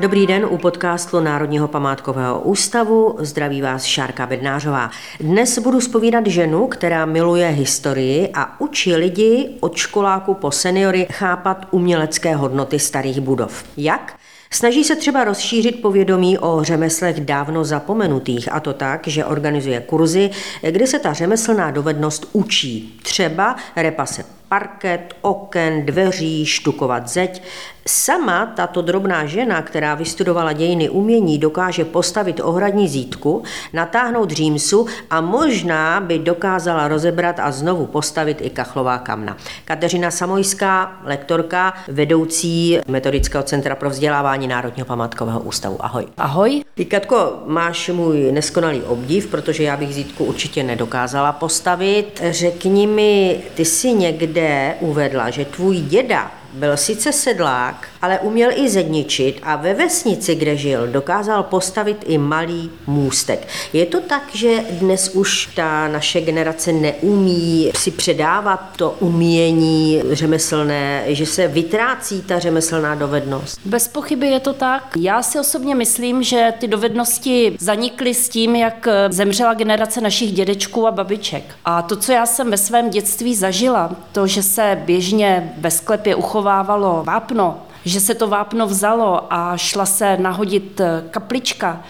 Dobrý den u podcastu Národního památkového ústavu. Zdraví vás Šárka Bednářová. Dnes budu spovídat ženu, která miluje historii a učí lidi od školáku po seniory chápat umělecké hodnoty starých budov. Jak? Snaží se třeba rozšířit povědomí o řemeslech dávno zapomenutých a to tak, že organizuje kurzy, kde se ta řemeslná dovednost učí. Třeba repase parket, oken, dveří, štukovat zeď. Sama tato drobná žena, která vystudovala dějiny umění, dokáže postavit ohradní zítku, natáhnout římsu a možná by dokázala rozebrat a znovu postavit i kachlová kamna. Kateřina Samojská, lektorka, vedoucí Metodického centra pro vzdělávání Národního památkového ústavu. Ahoj. Ahoj. Ty, Katko, máš můj neskonalý obdiv, protože já bych zítku určitě nedokázala postavit. Řekni mi, ty jsi někde uvedla, že tvůj děda byl sice sedlák, ale uměl i zedničit a ve vesnici, kde žil, dokázal postavit i malý můstek. Je to tak, že dnes už ta naše generace neumí si předávat to umění řemeslné, že se vytrácí ta řemeslná dovednost? Bez pochyby je to tak. Já si osobně myslím, že ty dovednosti zanikly s tím, jak zemřela generace našich dědečků a babiček. A to, co já jsem ve svém dětství zažila, to, že se běžně ve sklepě uchovávalo vápno, že se to vápno vzalo a šla se nahodit kaplička,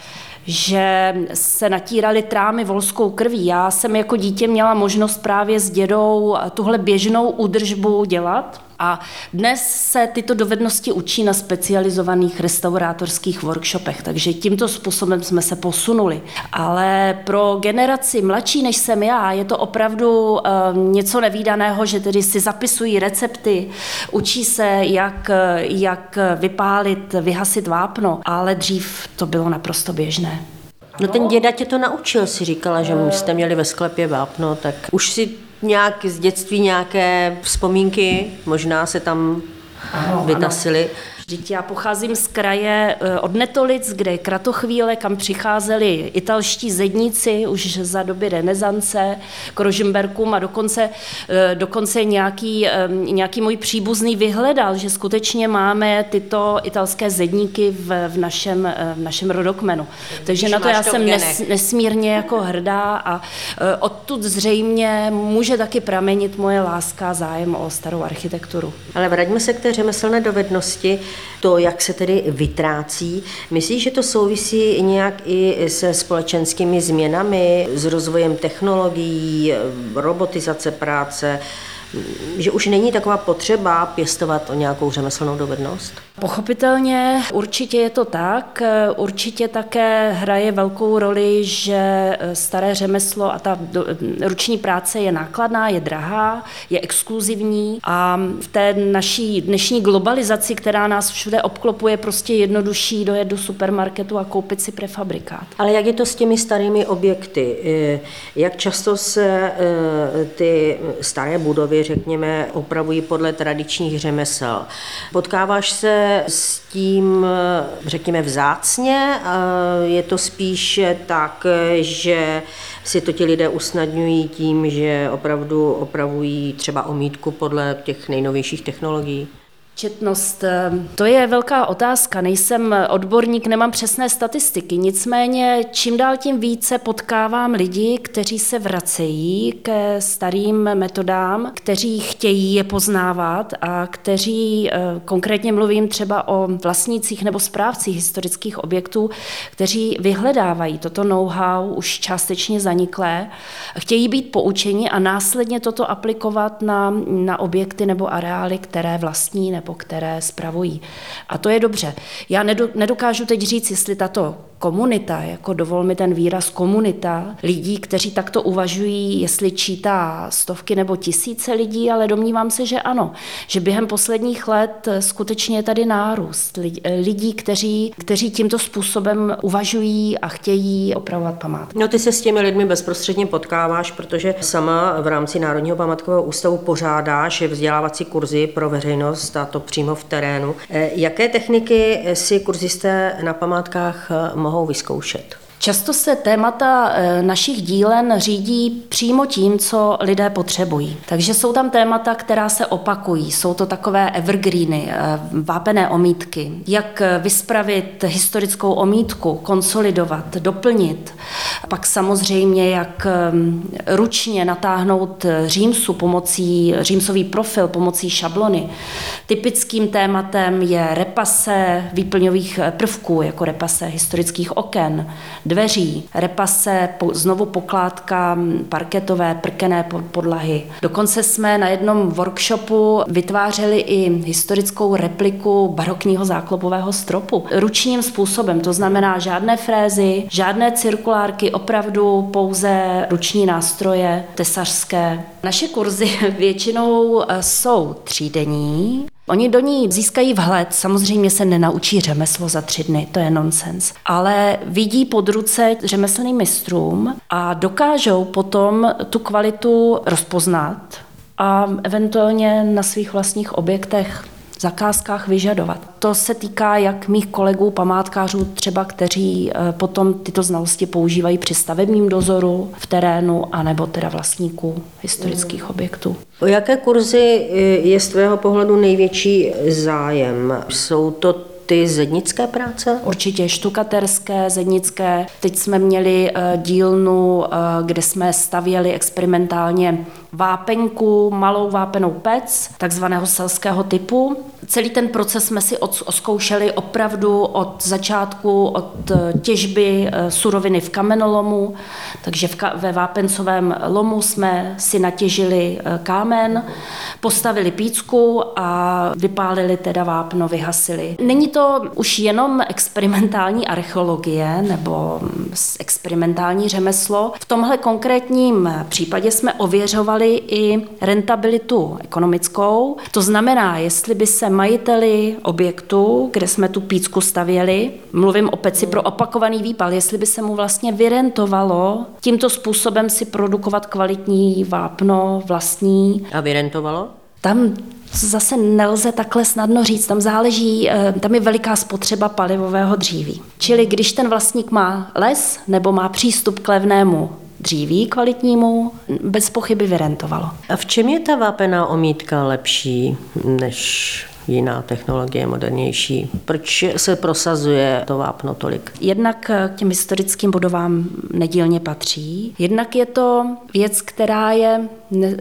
že se natíraly trámy volskou krví. Já jsem jako dítě měla možnost právě s dědou tuhle běžnou údržbu dělat. A dnes se tyto dovednosti učí na specializovaných restaurátorských workshopech, takže tímto způsobem jsme se posunuli. Ale pro generaci mladší než jsem já je to opravdu uh, něco nevýdaného, že tedy si zapisují recepty, učí se, jak, jak vypálit, vyhasit vápno, ale dřív to bylo naprosto běžné. No ten děda tě to naučil, si říkala, že jste měli ve sklepě vápno, tak už si nějak z dětství nějaké vzpomínky, možná se tam ano, vytasily. Ano. Vždyť já pocházím z kraje eh, od Netolic, kde je Kratochvíle, kam přicházeli italští zedníci už za doby renesance k Rožimberkům a dokonce, eh, dokonce nějaký, eh, nějaký můj příbuzný vyhledal, že skutečně máme tyto italské zedníky v, v, našem, v našem rodokmenu. Takže na to já jsem nes, nesmírně jako hrdá a odtud zřejmě může taky pramenit moje láska a zájem o starou architekturu. Ale vraťme se k té řemeslné dovednosti to, jak se tedy vytrácí. Myslíš, že to souvisí nějak i se společenskými změnami, s rozvojem technologií, robotizace práce, že už není taková potřeba pěstovat o nějakou řemeslnou dovednost? Pochopitelně určitě je to tak. Určitě také hraje velkou roli, že staré řemeslo a ta ruční práce je nákladná, je drahá, je exkluzivní a v té naší dnešní globalizaci, která nás všude obklopuje, prostě jednodušší dojet do supermarketu a koupit si prefabrikát. Ale jak je to s těmi starými objekty? Jak často se eh, ty staré budovy řekněme, opravují podle tradičních řemesel. Potkáváš se s tím, řekněme, vzácně? Je to spíš tak, že si to ti lidé usnadňují tím, že opravdu opravují třeba omítku podle těch nejnovějších technologií? Četnost, eh, to je velká otázka. Nejsem odborník, nemám přesné statistiky. Nicméně čím dál tím více potkávám lidi, kteří se vracejí ke starým metodám, kteří chtějí je poznávat a kteří, eh, konkrétně mluvím třeba o vlastnících nebo správcích historických objektů, kteří vyhledávají toto know-how už částečně zaniklé, chtějí být poučeni a následně toto aplikovat na, na objekty nebo areály, které vlastní nebo které spravují. A to je dobře. Já nedokážu teď říct, jestli tato komunita, jako dovol mi ten výraz komunita, lidí, kteří takto uvažují, jestli čítá stovky nebo tisíce lidí, ale domnívám se, že ano, že během posledních let skutečně je tady nárůst lidí, kteří, kteří tímto způsobem uvažují a chtějí opravovat památky. No ty se s těmi lidmi bezprostředně potkáváš, protože sama v rámci Národního památkového ústavu pořádáš vzdělávací kurzy pro veřejnost a to přímo v terénu. Eh, jaké techniky si kurzisté na památkách mohou mohou vyzkoušet. Často se témata eh, našich dílen řídí přímo tím, co lidé potřebují. Takže jsou tam témata, která se opakují. Jsou to takové evergreeny, eh, vápené omítky. Jak vyspravit historickou omítku, konsolidovat, doplnit. Pak samozřejmě, jak eh, ručně natáhnout římsu pomocí, římsový profil pomocí šablony. Typickým tématem je repase výplňových prvků, jako repase historických oken, dveří, repase, znovu pokládka parketové, prkené podlahy. Dokonce jsme na jednom workshopu vytvářeli i historickou repliku barokního záklopového stropu. Ručním způsobem, to znamená žádné frézy, žádné cirkulárky, opravdu pouze ruční nástroje tesařské. Naše kurzy většinou eh, jsou třídenní, Oni do ní získají vhled, samozřejmě se nenaučí řemeslo za tři dny, to je nonsens, ale vidí pod ruce řemeslným mistrům a dokážou potom tu kvalitu rozpoznat a eventuálně na svých vlastních objektech zakázkách vyžadovat. To se týká jak mých kolegů památkářů, třeba kteří eh, potom tyto znalosti používají při stavebním dozoru v terénu, anebo teda vlastníků historických mm. objektů. O jaké kurzy eh, je z tvého pohledu největší zájem? Jsou to ty zednické práce? Určitě štukaterské, zednické. Teď jsme měli eh, dílnu, kde jsme stavěli experimentálně vápenku, malou vápenou pec, takzvaného selského typu. Celý ten proces jsme si oskoušeli opravdu od začátku, od eh, těžby eh, suroviny v kamenolomu, takže v ve vápencovém lomu jsme si natěžili eh, kámen, postavili pícku a vypálili teda vápno, vyhasili. Není to už jenom experimentální archeologie nebo mm, experimentální řemeslo. V tomhle konkrétním případě jsme ověřovali sledovali i rentabilitu ekonomickou. To znamená, jestli by se majiteli objektu, kde jsme tu pícku stavěli, mluvím o peci pro opakovaný výpal, jestli by se mu vlastně vyrentovalo tímto způsobem si produkovat kvalitní vápno vlastní. A vyrentovalo? Tam zase nelze takhle snadno říct. Tam záleží, eh, tam je veliká spotřeba palivového dříví. Čili když ten vlastník má les nebo má přístup k levnému dříví kvalitnímu, bez pochyby vyrentovalo. A v čem je ta vápená omítka lepší než jiná technologie, modernější. Proč se prosazuje to vápno tolik? Jednak k těm historickým budovám nedílně patří. Jednak je to věc, která je,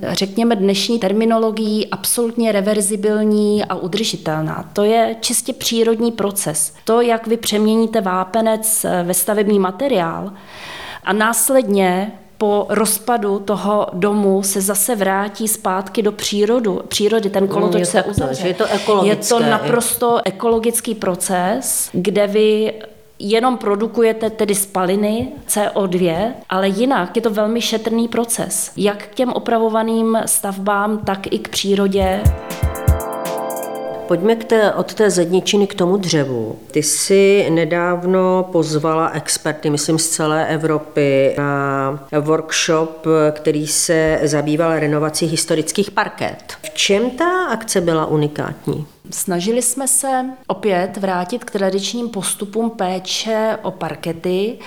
řekněme, dnešní terminologií absolutně reverzibilní a udržitelná. To je čistě přírodní proces. To, jak vy přeměníte vápenec ve stavební materiál, a následně po rozpadu toho domu se zase vrátí zpátky do přírodu, přírody, ten kolotoč se uzavře. Je to ekologické. Je to naprosto ekologický proces, kde vy jenom produkujete tedy spaliny CO2, ale jinak je to velmi šetrný proces. Jak k těm opravovaným stavbám, tak i k přírodě. Pojďme k té, od té zedničiny k tomu dřevu. Ty jsi nedávno pozvala experty, myslím z celé Evropy, na workshop, který se zabýval renovací historických parket. V čem ta akce byla unikátní? Snažili jsme se opět vrátit k tradičním postupům péče o parkety,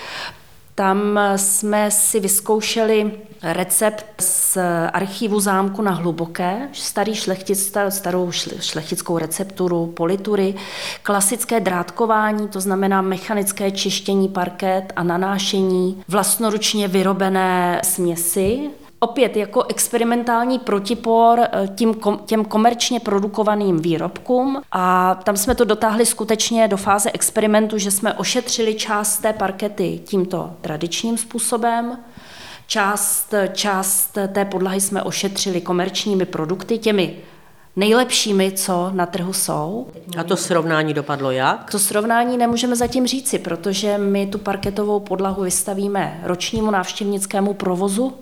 tam jsme si vyzkoušeli recept z archivu zámku na Hluboké, starý šlechtic, starou šlechtickou recepturu, politury, klasické drátkování, to znamená mechanické čištění parket a nanášení vlastnoručně vyrobené směsi. Opět jako experimentální protipor eh, tím, těm komerčně produkovaným výrobkům. A tam jsme to dotáhli skutečně do fáze experimentu, že jsme ošetřili část té parkety tímto tradičním způsobem, část, část té podlahy jsme ošetřili komerčními produkty, těmi nejlepšími, co na trhu jsou. A to srovnání dopadlo jak? To srovnání nemůžeme zatím říci, protože my tu parketovou podlahu vystavíme ročnímu návštěvnickému provozu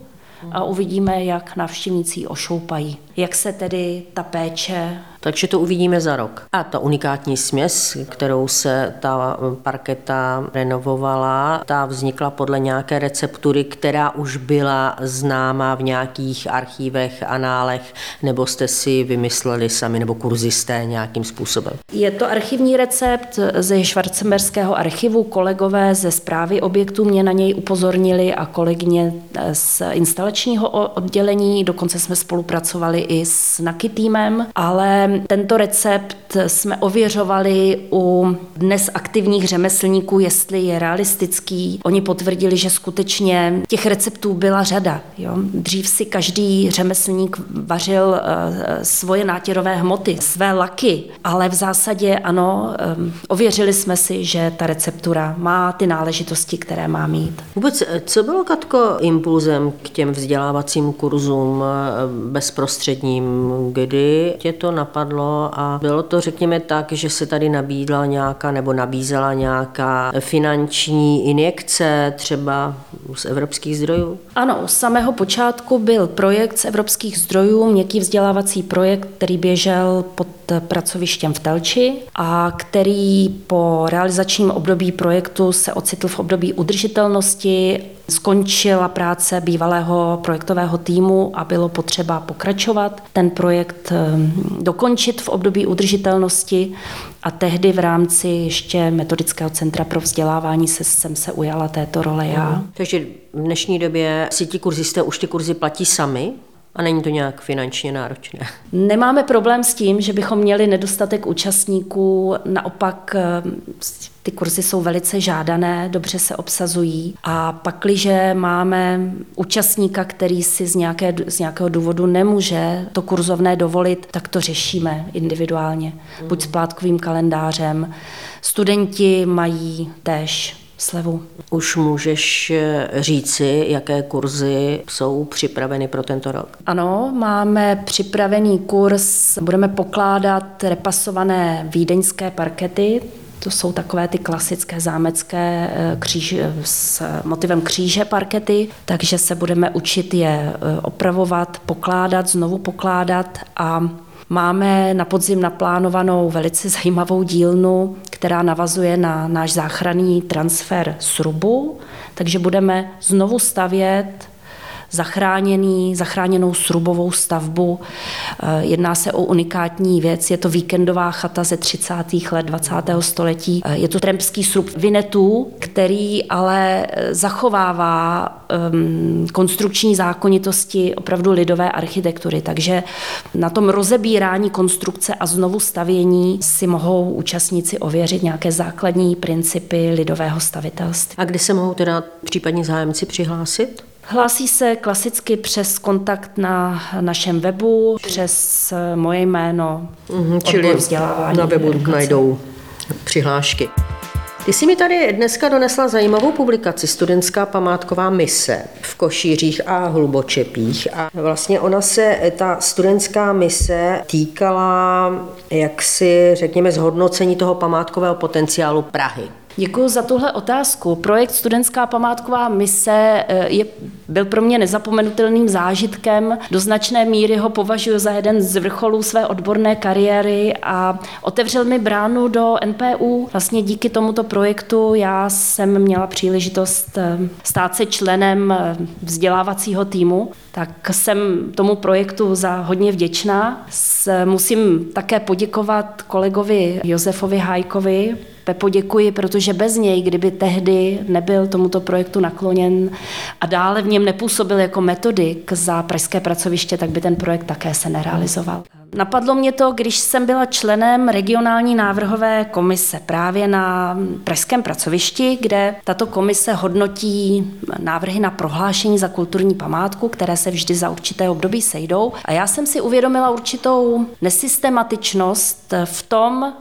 a uvidíme, jak návštěvníci ošoupají. Jak se tedy ta péče takže to uvidíme za rok. A ta unikátní směs, kterou se ta parketa renovovala, ta vznikla podle nějaké receptury, která už byla známá v nějakých archívech, análech, nebo jste si vymysleli sami, nebo kurzisté nějakým způsobem? Je to archivní recept ze Švarcemberského archivu. Kolegové ze zprávy objektů mě na něj upozornili a kolegyně z instalačního oddělení. Dokonce jsme spolupracovali i s NAKY týmem, ale tento recept jsme ověřovali u dnes aktivních řemeslníků, jestli je realistický. Oni potvrdili, že skutečně těch receptů byla řada. Jo. Dřív si každý řemeslník vařil uh, svoje nátěrové hmoty, své laky, ale v zásadě ano, um, ověřili jsme si, že ta receptura má ty náležitosti, které má mít. Vůbec, co bylo, Katko, impulzem k těm vzdělávacím kurzům eh, bezprostředním, kdy tě to napadlo? napadlo a bylo to, řekněme tak, že se tady nabídla nějaká nebo nabízela nějaká finanční injekce třeba z evropských zdrojů? Ano, z samého počátku byl projekt z evropských zdrojů, měkký vzdělávací projekt, který běžel pod pracovištěm v Telči a který po realizačním období projektu se ocitl v období udržitelnosti Skončila práce bývalého projektového týmu a bylo potřeba pokračovat. Ten projekt ehm, dokončit v období udržitelnosti a tehdy v rámci ještě metodického centra pro vzdělávání se, jsem se ujala této role já. Mhm. Takže v dnešní době si ti kurzisté už ty kurzy platí sami? A není to nějak finančně náročné? Nemáme problém s tím, že bychom měli nedostatek účastníků. Naopak ehm, ty kurzy jsou velice žádané, dobře se obsazují a pakliže máme účastníka, který si z, nějaké, z nějakého důvodu nemůže to kurzovné dovolit, tak to řešíme individuálně, buď s plátkovým kalendářem. Studenti mají též slevu. Už můžeš eh, říci, jaké kurzy jsou připraveny pro tento rok? Ano, máme připravený kurz, budeme pokládat repasované vídeňské parkety, to jsou takové ty klasické zámecké eh, kříž, s motivem kříže parkety, takže se budeme učit je eh, opravovat, pokládat, znovu pokládat a Máme na podzim naplánovanou velice zajímavou dílnu, která navazuje na náš záchranný transfer srubu, takže budeme znovu stavět zachráněný, zachráněnou srubovou stavbu. Eh, jedná se o unikátní věc, je to víkendová chata ze 30. let 20. století. Eh, je to trempský srub Vinetů, který ale eh, zachovává um, konstrukční zákonitosti opravdu lidové architektury, takže na tom rozebírání konstrukce a znovu stavění si mohou účastníci ověřit nějaké základní principy lidového stavitelství. A kdy se mohou teda případně zájemci přihlásit? Hlásí se klasicky přes kontakt na našem webu, přes moje jméno, mm-hmm, čili vzdělávání. na webu najdou přihlášky. Ty jsi mi tady dneska donesla zajímavou publikaci Studentská památková mise v Košířích a Hlubočepích. A vlastně ona se, ta studentská mise týkala jaksi, řekněme, zhodnocení toho památkového potenciálu Prahy. Děkuji za tuhle otázku. Projekt Studentská památková mise eh, je, byl pro mě nezapomenutelným zážitkem. Do značné míry ho považuji za jeden z vrcholů své odborné kariéry a otevřel mi bránu do NPU. Vlastně díky tomuto projektu já jsem měla příležitost eh, stát se členem eh, vzdělávacího týmu, tak jsem tomu projektu za hodně vděčná. Musím také poděkovat kolegovi Josefovi Hajkovi, Pepo, děkuji, protože bez něj, kdyby tehdy nebyl tomuto projektu nakloněn a dále v něm nepůsobil jako metodik za pražské pracoviště, tak by ten projekt také se nerealizoval. Napadlo mě to, když jsem byla členem regionální návrhové komise právě na pražském pracovišti, kde tato komise hodnotí návrhy na prohlášení za kulturní památku, které se vždy za určité období sejdou. A já jsem si uvědomila určitou nesystematičnost v tom,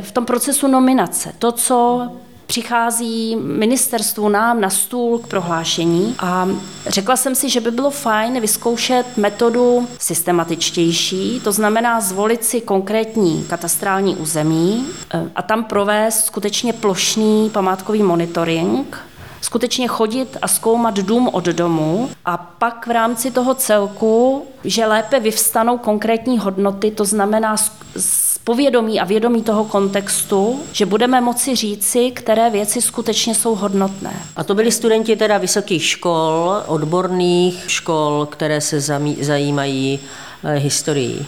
v tom procesu nominace. To, co přichází ministerstvu nám na stůl k prohlášení a řekla jsem si, že by bylo fajn vyzkoušet metodu systematičtější, to znamená zvolit si konkrétní katastrální území eh, a tam provést skutečně plošný památkový monitoring, skutečně chodit a zkoumat dům od domu a pak v rámci toho celku že lépe vyvstanou konkrétní hodnoty, to znamená z povědomí a vědomí toho kontextu, že budeme moci říci, které věci skutečně jsou hodnotné. A to byli studenti teda vysokých škol, odborných škol, které se zajímají eh, historií.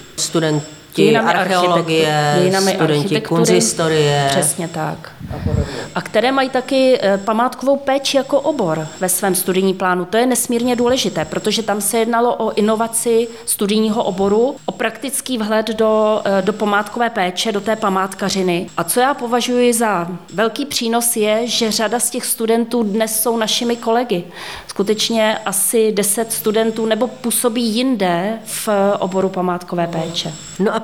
Studenti dějinami archeologie, dějinami studenti kunzistorie. Přesně tak. A které mají taky eh, památkovou péči jako obor ve svém studijní plánu. To je nesmírně důležité, protože tam se jednalo o inovaci studijního oboru, o praktický vhled do, eh, do památkové péče, do té památkařiny. A co já považuji za velký přínos je, že řada z těch studentů dnes jsou našimi kolegy. Skutečně asi 10 studentů nebo působí jinde v oboru památkové péče. No a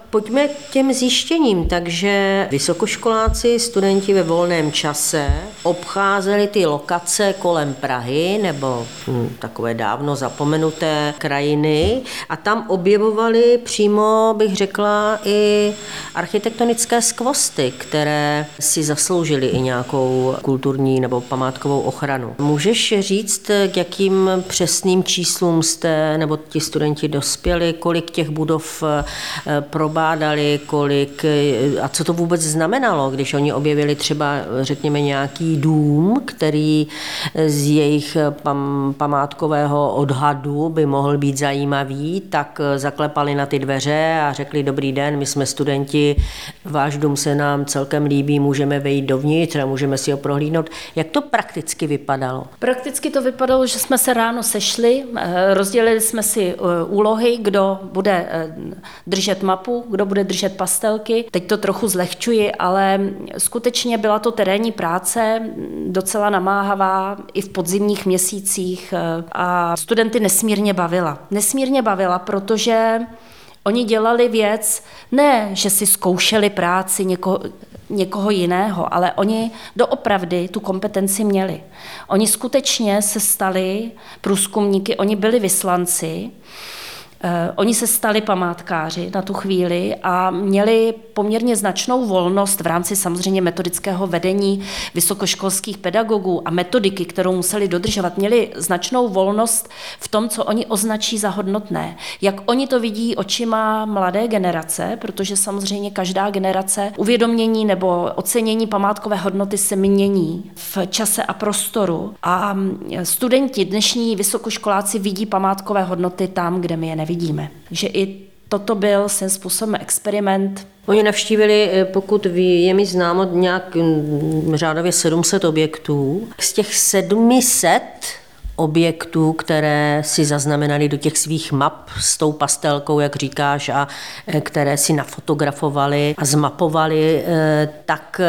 pojďme k těm zjištěním. Takže vysokoškoláci, studenti ve volném čase obcházeli ty lokace kolem Prahy nebo hm, takové dávno zapomenuté krajiny a tam objevovali přímo, bych řekla, i architektonické skvosty, které si zasloužily i nějakou kulturní nebo památkovou ochranu. Můžeš říct, k jakým přesným číslům jste nebo ti studenti dospěli, kolik těch budov pro probádali, kolik a co to vůbec znamenalo, když oni objevili třeba, řekněme, nějaký dům, který z jejich pam, památkového odhadu by mohl být zajímavý, tak zaklepali na ty dveře a řekli, dobrý den, my jsme studenti, váš dům se nám celkem líbí, můžeme vejít dovnitř a můžeme si ho prohlídnout. Jak to prakticky vypadalo? Prakticky to vypadalo, že jsme se ráno sešli, eh, rozdělili jsme si eh, úlohy, kdo bude eh, držet mapu, kdo bude držet pastelky. Teď to trochu zlehčuji, ale skutečně byla to terénní práce, docela namáhavá i v podzimních měsících a studenty nesmírně bavila. Nesmírně bavila, protože Oni dělali věc, ne, že si zkoušeli práci něko, někoho jiného, ale oni doopravdy tu kompetenci měli. Oni skutečně se stali průzkumníky, oni byli vyslanci Eh, oni se stali památkáři na tu chvíli a měli poměrně značnou volnost v rámci samozřejmě metodického vedení vysokoškolských pedagogů a metodiky, kterou museli dodržovat. Měli značnou volnost v tom, co oni označí za hodnotné. Jak oni to vidí očima mladé generace, protože samozřejmě každá generace uvědomění nebo ocenění památkové hodnoty se mění v čase a prostoru. A studenti, dnešní vysokoškoláci vidí památkové hodnoty tam, kde my je nevidíme nevidíme. Že i toto byl svým způsobem experiment. Oni navštívili, eh, pokud ví, je mi známo, nějak mm, řádově 700 objektů. Z těch 700 objektů, které si zaznamenali do těch svých map s tou pastelkou, jak říkáš, a eh, které si nafotografovali a zmapovali, eh, tak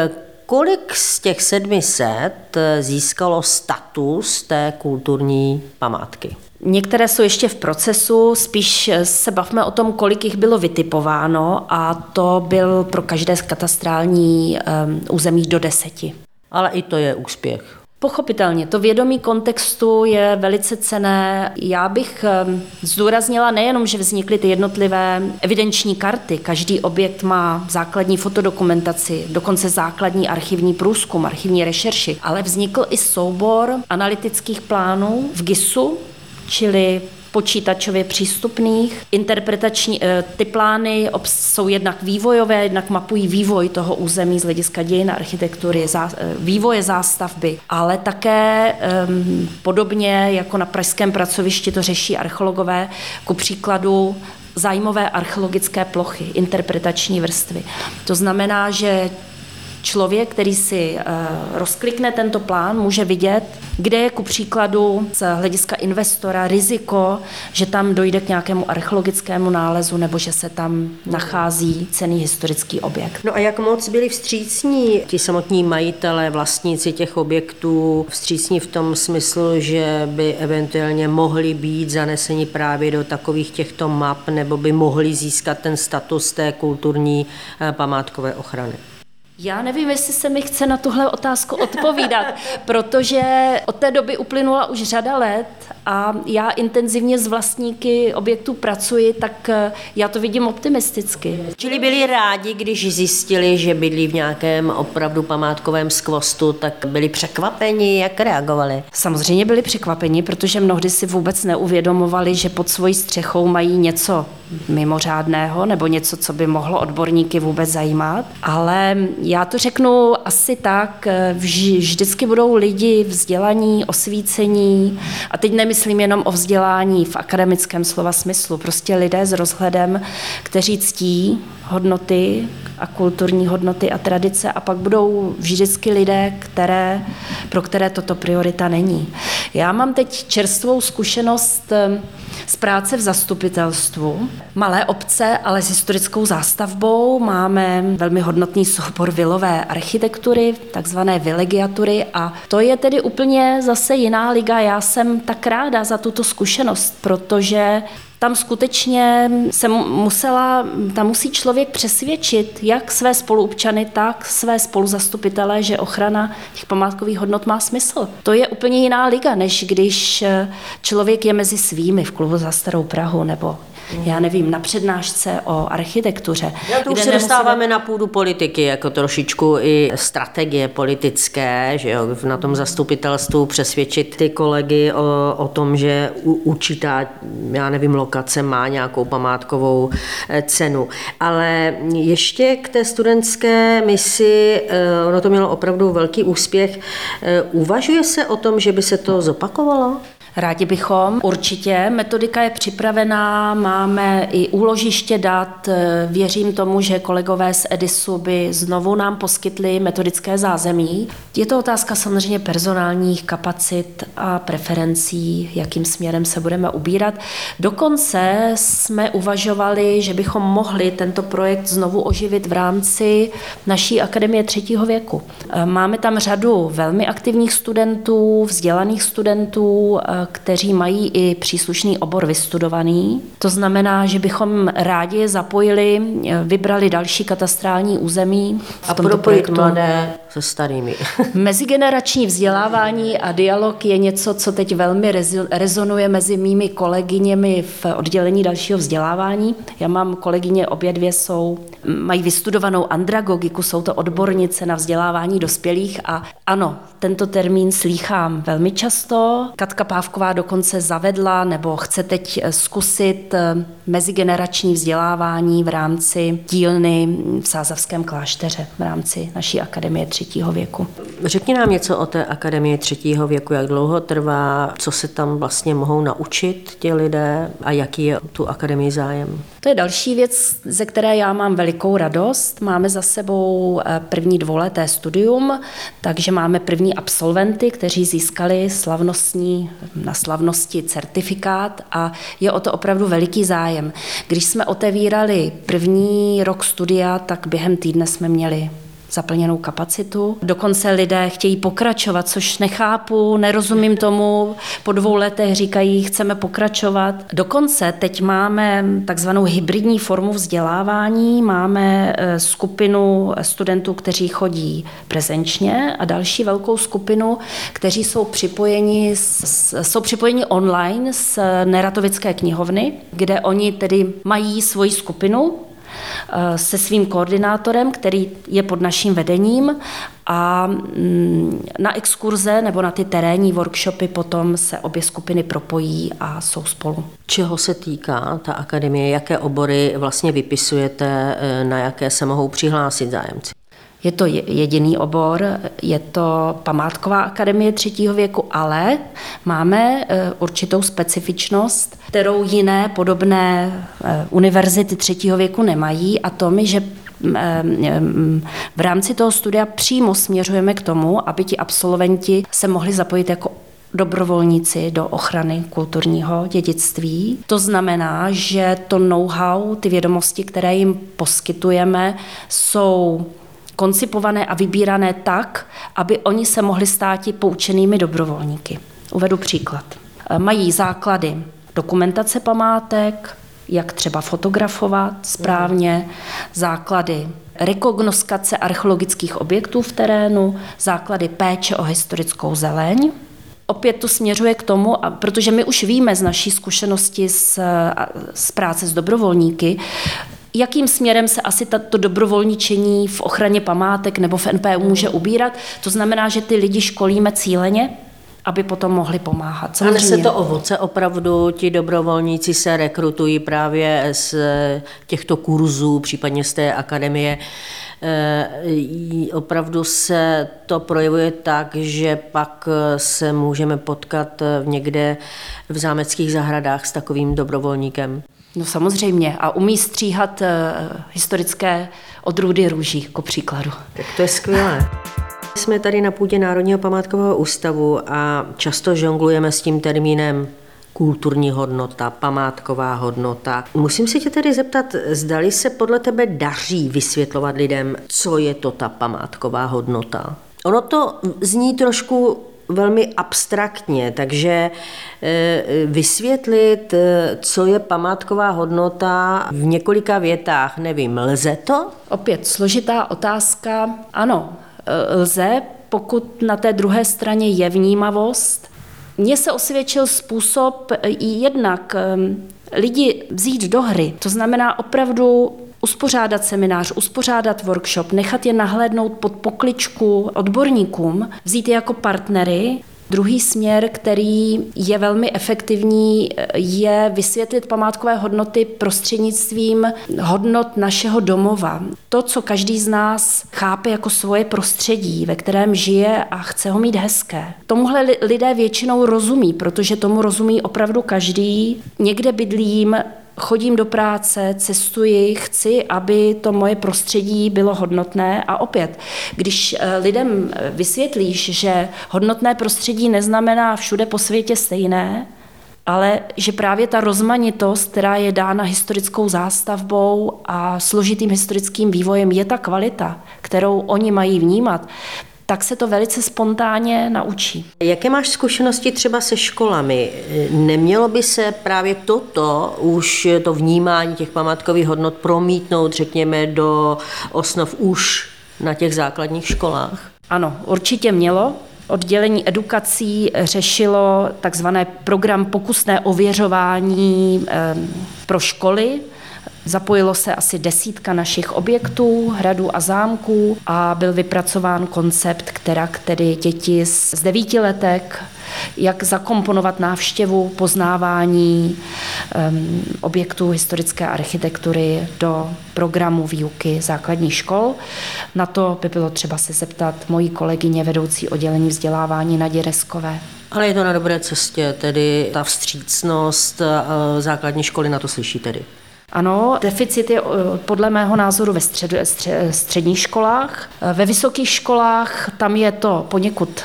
kolik z těch 700 získalo status té kulturní památky? Některé jsou ještě v procesu, spíš se bavme o tom, kolik jich bylo vytipováno a to byl pro každé katastrální um, území do deseti. Ale i to je úspěch. Pochopitelně, to vědomí kontextu je velice cené. Já bych zdůraznila nejenom, že vznikly ty jednotlivé evidenční karty, každý objekt má základní fotodokumentaci, dokonce základní archivní průzkum, archivní rešerši, ale vznikl i soubor analytických plánů v GISu, čili počítačově přístupných. Interpretační eh, ty plány jsou jednak vývojové, jednak mapují vývoj toho území z hlediska dějin architektury, eh, vývoje zástavby, ale také um, podobně jako na pražském pracovišti to řeší archeologové, ku příkladu zájmové archeologické plochy, interpretační vrstvy. To znamená, že člověk, který si eh, rozklikne tento plán, může vidět, kde je ku příkladu z hlediska investora riziko, že tam dojde k nějakému archeologickému nálezu nebo že se tam nachází cený historický objekt. No a jak moc byli vstřícní ti samotní majitelé, vlastníci těch objektů, vstřícní v tom smyslu, že by eventuálně mohli být zaneseni právě do takových těchto map nebo by mohli získat ten status té kulturní eh, památkové ochrany? Já nevím, jestli se mi chce na tuhle otázku odpovídat, protože od té doby uplynula už řada let a já intenzivně s vlastníky objektů pracuji, tak eh, já to vidím optimisticky. Čili byli rádi, když zjistili, že bydlí v nějakém opravdu památkovém skvostu, tak byli překvapeni, jak reagovali? Samozřejmě byli překvapeni, protože mnohdy si vůbec neuvědomovali, že pod svojí střechou mají něco mimořádného nebo něco, co by mohlo odborníky vůbec zajímat. Ale já to řeknu asi tak, vždycky budou lidi vzdělaní, osvícení a teď nemyslím jenom o vzdělání v akademickém slova smyslu, prostě lidé s rozhledem, kteří ctí hodnoty a kulturní hodnoty a tradice a pak budou vždycky lidé, které, pro které toto priorita není. Já mám teď čerstvou zkušenost eh, z práce v zastupitelstvu. Malé obce, ale s historickou zástavbou. Máme velmi hodnotný soubor vilové architektury, takzvané vilegiatury a to je tedy úplně zase jiná liga. Já jsem tak ráda za tuto zkušenost, protože tam skutečně se musela, tam musí člověk přesvědčit jak své spoluobčany, tak své spoluzastupitele, že ochrana těch památkových hodnot má smysl. To je úplně jiná liga, než když člověk je mezi svými v klubu za Starou Prahu nebo já nevím, na přednášce o architektuře. Já to už se dostáváme na půdu politiky, jako trošičku i strategie politické, že jo, na tom zastupitelstvu přesvědčit ty kolegy o, o tom, že u, určitá, já nevím, lokace má nějakou památkovou eh, cenu. Ale ještě k té studentské misi, eh, ono to mělo opravdu velký úspěch. Eh, uvažuje se o tom, že by se to zopakovalo? Rádi bychom. Určitě. Metodika je připravená, máme i úložiště dat. Věřím tomu, že kolegové z Edisu by znovu nám poskytli metodické zázemí. Je to otázka samozřejmě personálních kapacit a preferencí, jakým směrem se budeme ubírat. Dokonce jsme uvažovali, že bychom mohli tento projekt znovu oživit v rámci naší akademie třetího věku. Máme tam řadu velmi aktivních studentů, vzdělaných studentů, kteří mají i příslušný obor vystudovaný. To znamená, že bychom rádi zapojili, vybrali další katastrální území. A propojit mladé se starými. Mezigenerační vzdělávání a dialog je něco, co teď velmi rezonuje mezi mými kolegyněmi v oddělení dalšího vzdělávání. Já mám kolegyně, obě dvě jsou, mají vystudovanou andragogiku, jsou to odbornice na vzdělávání dospělých a ano, tento termín slýchám velmi často. Katka Pávková dokonce zavedla nebo chce teď zkusit eh, mezigenerační vzdělávání v rámci dílny v Sázavském klášteře v rámci naší akademie třetího věku. Řekni nám něco o té akademii třetího věku, jak dlouho trvá, co se tam vlastně mohou naučit ti lidé a jaký je tu akademii zájem? To je další věc, ze které já mám velikou radost. Máme za sebou eh, první dvouleté studium, takže máme první absolventy, kteří získali slavnostní, na slavnosti certifikát a je o to opravdu veliký zájem. Když jsme otevírali první rok studia, tak během týdne jsme měli zaplněnou kapacitu. Dokonce lidé chtějí pokračovat, což nechápu, nerozumím tomu. Po dvou letech říkají, chceme pokračovat. Dokonce teď máme takzvanou hybridní formu vzdělávání. Máme eh, skupinu studentů, kteří chodí prezenčně a další velkou skupinu, kteří jsou připojeni, jsou připojeni online z Neratovické knihovny, kde oni tedy mají svoji skupinu, se svým koordinátorem, který je pod naším vedením a mm, na exkurze nebo na ty terénní workshopy potom se obě skupiny propojí a jsou spolu. Čeho se týká ta akademie? Jaké obory vlastně vypisujete, eh, na jaké se mohou přihlásit zájemci? Je to jediný obor, je to památková akademie třetího věku, ale máme e, určitou specifičnost, kterou jiné podobné e, univerzity třetího věku nemají a to mi, že e, v rámci toho studia přímo směřujeme k tomu, aby ti absolventi se mohli zapojit jako dobrovolníci do ochrany kulturního dědictví. To znamená, že to know-how, ty vědomosti, které jim poskytujeme, jsou koncipované a vybírané tak, aby oni se mohli stát poučenými dobrovolníky. Uvedu příklad. Mají základy dokumentace památek, jak třeba fotografovat správně, základy rekognoskace archeologických objektů v terénu, základy péče o historickou zeleň, opět to směřuje k tomu, a protože my už víme z naší zkušenosti z, z práce s dobrovolníky, jakým směrem se asi to dobrovolničení v ochraně památek nebo v NPU může ubírat. To znamená, že ty lidi školíme cíleně, aby potom mohli pomáhat. Samozřejmě. Ale se to ovoce opravdu, ti dobrovolníci se rekrutují právě z těchto kurzů, případně z té akademie. E, opravdu se to projevuje tak, že pak se můžeme potkat někde v zámeckých zahradách s takovým dobrovolníkem. No samozřejmě. A umí stříhat e, historické odrůdy růží, jako příkladu. Tak to je skvělé. Jsme tady na půdě Národního památkového ústavu a často žonglujeme s tím termínem kulturní hodnota, památková hodnota. Musím se tě tedy zeptat, zdali se podle tebe daří vysvětlovat lidem, co je to ta památková hodnota? Ono to zní trošku velmi abstraktně, takže e, vysvětlit, e, co je památková hodnota v několika větách, nevím, lze to? Opět složitá otázka. Ano, Eh, lze, pokud na té druhé straně je vnímavost. Mně se osvědčil způsob eh, jednak eh, lidi vzít do hry, to znamená opravdu uspořádat seminář, uspořádat workshop, nechat je nahlédnout pod pokličku odborníkům, vzít je jako partnery Druhý směr, který je velmi efektivní, je vysvětlit památkové hodnoty prostřednictvím hodnot našeho domova. To, co každý z nás chápe jako svoje prostředí, ve kterém žije a chce ho mít hezké. Tomuhle lidé většinou rozumí, protože tomu rozumí opravdu každý. Někde bydlím, chodím do práce, cestuji, chci, aby to moje prostředí bylo hodnotné. A opět, když eh, lidem vysvětlíš, že hodnotné prostředí neznamená všude po světě stejné, ale že právě ta rozmanitost, která je dána historickou zástavbou a složitým historickým vývojem, je ta kvalita, kterou oni mají vnímat, tak se to velice spontánně naučí. Jaké máš zkušenosti třeba se školami? Nemělo by se právě toto, už to vnímání těch památkových hodnot promítnout, řekněme, do osnov už na těch základních školách? Ano, určitě mělo. Oddělení edukací řešilo takzvané program pokusné ověřování pro školy, Zapojilo se asi desítka našich objektů, hradů a zámků a byl vypracován koncept, která tedy děti z devítiletek, jak zakomponovat návštěvu, poznávání um, objektů historické architektury do programu výuky základních škol. Na to by bylo třeba se zeptat mojí kolegyně vedoucí oddělení vzdělávání Nadě Reskové. Ale je to na dobré cestě, tedy ta vstřícnost základní školy na to slyší tedy. Ano, deficit je eh, podle mého názoru ve střed, středních školách. Eh, ve vysokých školách tam je to poněkud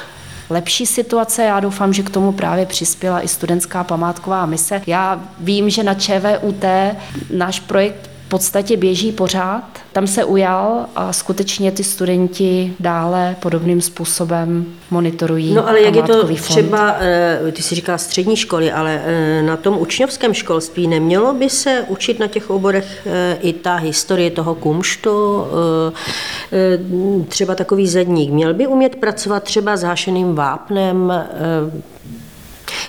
lepší situace. Já doufám, že k tomu právě přispěla i studentská památková mise. Já vím, že na ČVUT náš projekt podstatě běží pořád. Tam se ujal a skutečně ty studenti dále podobným způsobem monitorují. No ale jak je to fond. třeba, eh, ty si říká střední školy, ale eh, na tom učňovském školství nemělo by se učit na těch oborech eh, i ta historie toho kumštu, třeba takový zedník. Měl by umět pracovat třeba s hášeným vápnem,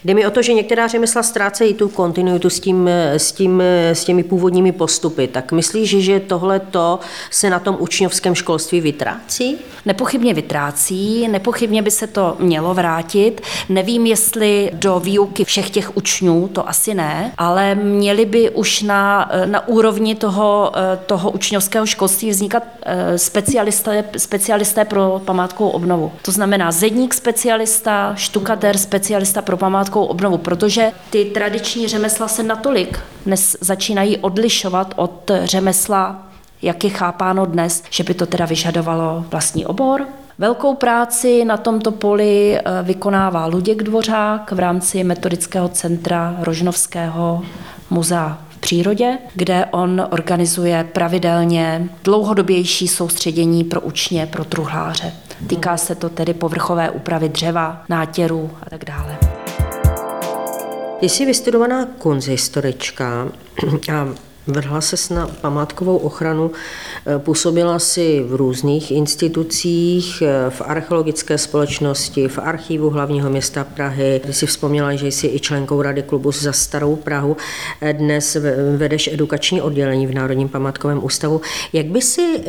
Jde mi o to, že některá řemesla ztrácejí tu kontinuitu s, tím, s, tím, s těmi původními postupy. Tak myslíš, že tohle to se na tom učňovském školství vytrácí? Nepochybně vytrácí, nepochybně by se to mělo vrátit. Nevím, jestli do výuky všech těch učňů, to asi ne, ale měli by už na, na úrovni toho, toho učňovského školství vznikat eh, specialisté, specialisté pro památkovou obnovu. To znamená zedník specialista, štukater specialista pro památkovou památkovou obnovu, protože ty tradiční řemesla se natolik dnes začínají odlišovat od řemesla, jak je chápáno dnes, že by to teda vyžadovalo vlastní obor, Velkou práci na tomto poli eh, vykonává Luděk Dvořák v rámci metodického centra Rožnovského muzea v přírodě, kde on organizuje pravidelně dlouhodobější soustředění pro učně, pro truhláře. Týká se to tedy povrchové úpravy dřeva, nátěrů a tak dále. Jsi vystudovaná konzistorička a Vrhla se na památkovou ochranu, eh, působila si v různých institucích, eh, v archeologické společnosti, v archivu hlavního města Prahy. Ty si vzpomněla, že jsi i členkou Rady klubu za Starou Prahu. Eh, dnes vedeš edukační oddělení v Národním památkovém ústavu. Jak by si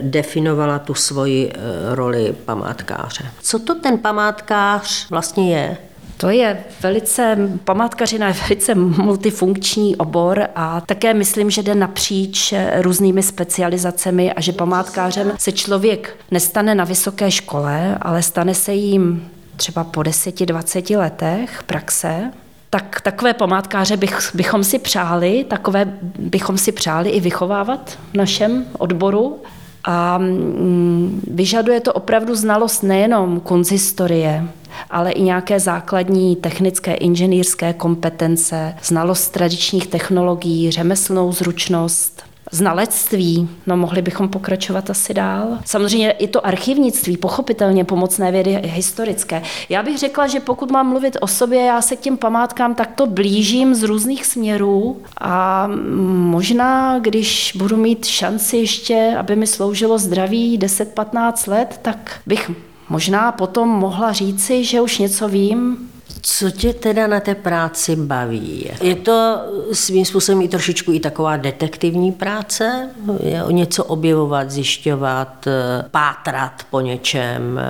definovala tu svoji roli památkáře? Co to ten památkář vlastně je? To je velice, památkařina je velice multifunkční obor a také myslím, že jde napříč různými specializacemi a že památkářem se člověk nestane na vysoké škole, ale stane se jim třeba po 10-20 letech praxe, tak takové památkáře bych, bychom si přáli, takové bychom si přáli i vychovávat v našem odboru. A mm, vyžaduje to opravdu znalost nejenom konzistorie, ale i nějaké základní technické inženýrské kompetence, znalost tradičních technologií, řemeslnou zručnost, znalectví, no mohli bychom pokračovat asi dál. Samozřejmě i to archivnictví, pochopitelně pomocné vědy historické. Já bych řekla, že pokud mám mluvit o sobě, já se k těm památkám takto blížím z různých směrů a možná, když budu mít šanci ještě, aby mi sloužilo zdraví 10-15 let, tak bych možná potom mohla říci, že už něco vím, co tě teda na té práci baví? Je to svým způsobem i trošičku i taková detektivní práce? Je o něco objevovat, zjišťovat, pátrat po něčem,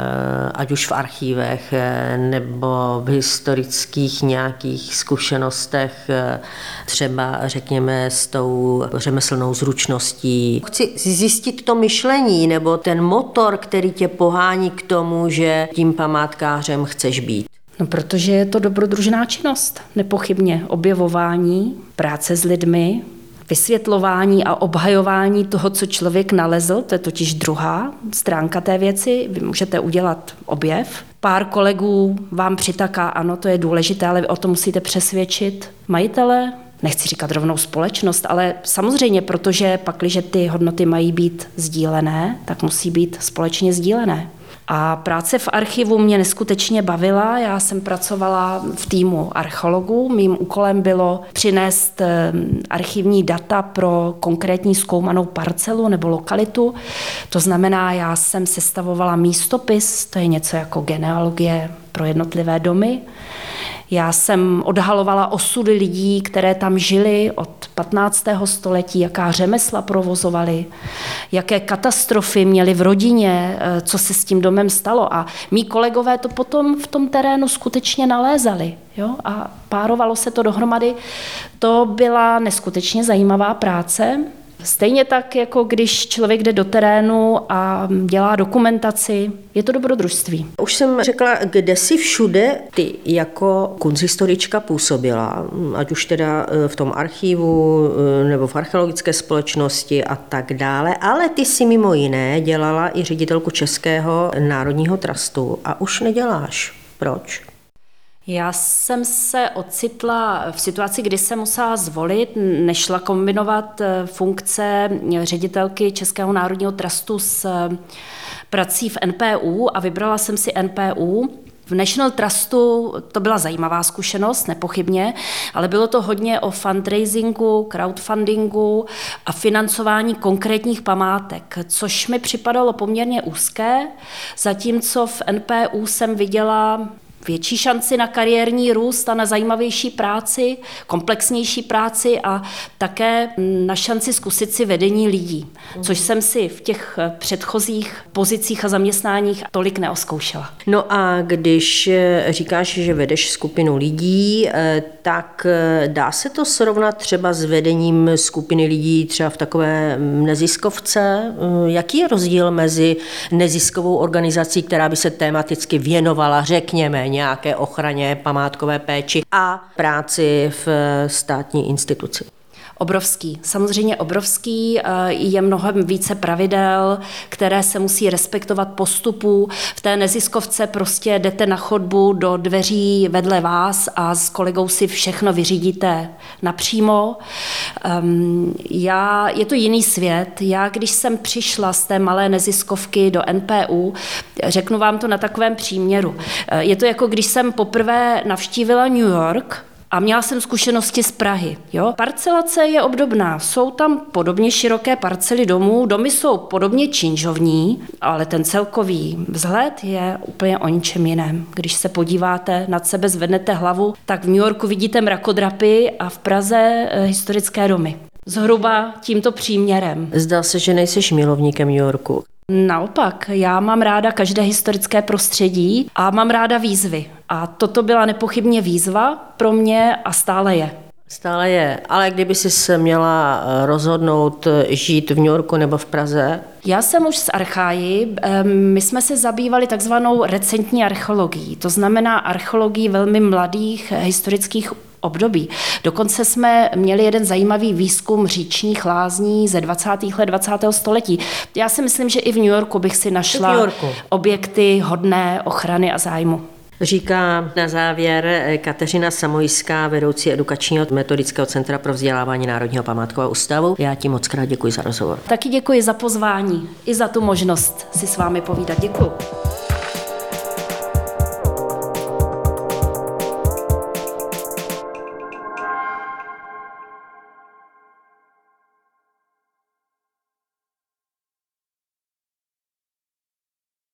ať už v archívech nebo v historických nějakých zkušenostech, třeba řekněme s tou řemeslnou zručností. Chci zjistit to myšlení nebo ten motor, který tě pohání k tomu, že tím památkářem chceš být. No, protože je to dobrodružná činnost, nepochybně. Objevování, práce s lidmi, vysvětlování a obhajování toho, co člověk nalezl, to je totiž druhá stránka té věci. Vy můžete udělat objev. Pár kolegů vám přitaká, ano, to je důležité, ale vy o to musíte přesvědčit majitele, nechci říkat rovnou společnost, ale samozřejmě, protože pakliže ty hodnoty mají být sdílené, tak musí být společně sdílené. A práce v archivu mě neskutečně bavila. Já jsem pracovala v týmu archeologů. Mým úkolem bylo přinést eh, archivní data pro konkrétní zkoumanou parcelu nebo lokalitu. To znamená, já jsem sestavovala místopis, to je něco jako genealogie pro jednotlivé domy. Já jsem odhalovala osudy lidí, které tam žili od 15. století, jaká řemesla provozovali, jaké katastrofy měli v rodině, eh, co se s tím domem stalo. A mý kolegové to potom v tom terénu skutečně nalézali. Jo? A párovalo se to dohromady. To byla neskutečně zajímavá práce. Stejně tak, jako když člověk jde do terénu a dělá dokumentaci, je to dobrodružství. Už jsem řekla, kde si všude ty jako kunzhistorička působila, ať už teda e, v tom archivu e, nebo v archeologické společnosti a tak dále, ale ty si mimo jiné dělala i ředitelku Českého národního trastu a už neděláš. Proč? Já jsem se ocitla v situaci, kdy jsem musela zvolit, nešla kombinovat eh, funkce ředitelky Českého národního trastu s eh, prací v NPU a vybrala jsem si NPU. V National Trustu to byla zajímavá zkušenost, nepochybně, ale bylo to hodně o fundraisingu, crowdfundingu a financování konkrétních památek, což mi připadalo poměrně úzké, zatímco v NPU jsem viděla větší šanci na kariérní růst a na zajímavější práci, komplexnější práci a také na šanci zkusit si vedení lidí, což jsem si v těch předchozích pozicích a zaměstnáních tolik neoskoušela. No a když eh, říkáš, že vedeš skupinu lidí, eh, tak eh, dá se to srovnat třeba s vedením skupiny lidí třeba v takové neziskovce? Jaký je rozdíl mezi neziskovou organizací, která by se tematicky věnovala, řekněme, nějaké ochraně, památkové péči a práci v státní instituci obrovský. Samozřejmě obrovský, eh, je mnohem více pravidel, které se musí respektovat postupů. V té neziskovce prostě jdete na chodbu do dveří vedle vás a s kolegou si všechno vyřídíte napřímo. Um, já, je to jiný svět. Já, když jsem přišla z té malé neziskovky do NPU, řeknu vám to na takovém příměru. Eh, je to jako když jsem poprvé navštívila New York, A měla jsem zkušenosti z Prahy. Jo? Parcelace je obdobná. Jsou tam podobně široké parcely domů, domy jsou podobně činžovní, ale ten celkový vzhled je úplně o ničem jiném. Když se podíváte nad sebe, zvednete hlavu, tak v New Yorku vidíte mrakodrapy a v Praze eh, historické domy. Zhruba tímto příměrem. Zdá se, že nejsi milovníkem New Yorku. Naopak, já mám ráda každé historické prostředí a mám ráda výzvy. A toto byla nepochybně výzva pro mě a stále je. Stále je, ale kdyby si se měla eh, rozhodnout eh, žít v New Yorku nebo v Praze? Já jsem už z archáji. My jsme se zabývali takzvanou recentní archeologií, to znamená archeologií velmi mladých historických období. Dokonce jsme měli jeden zajímavý výzkum říčních lázní ze 20. let 20. století. Já si myslím, že i v New Yorku bych si našla objekty hodné ochrany a zájmu. Říká na závěr eh, Kateřina Samojská, vedoucí edukačního metodického centra pro vzdělávání Národního památkového ústavu. Já ti moc krát děkuji za rozhovor. Taky děkuji za pozvání i za tu možnost si s vámi povídat. Děkuji.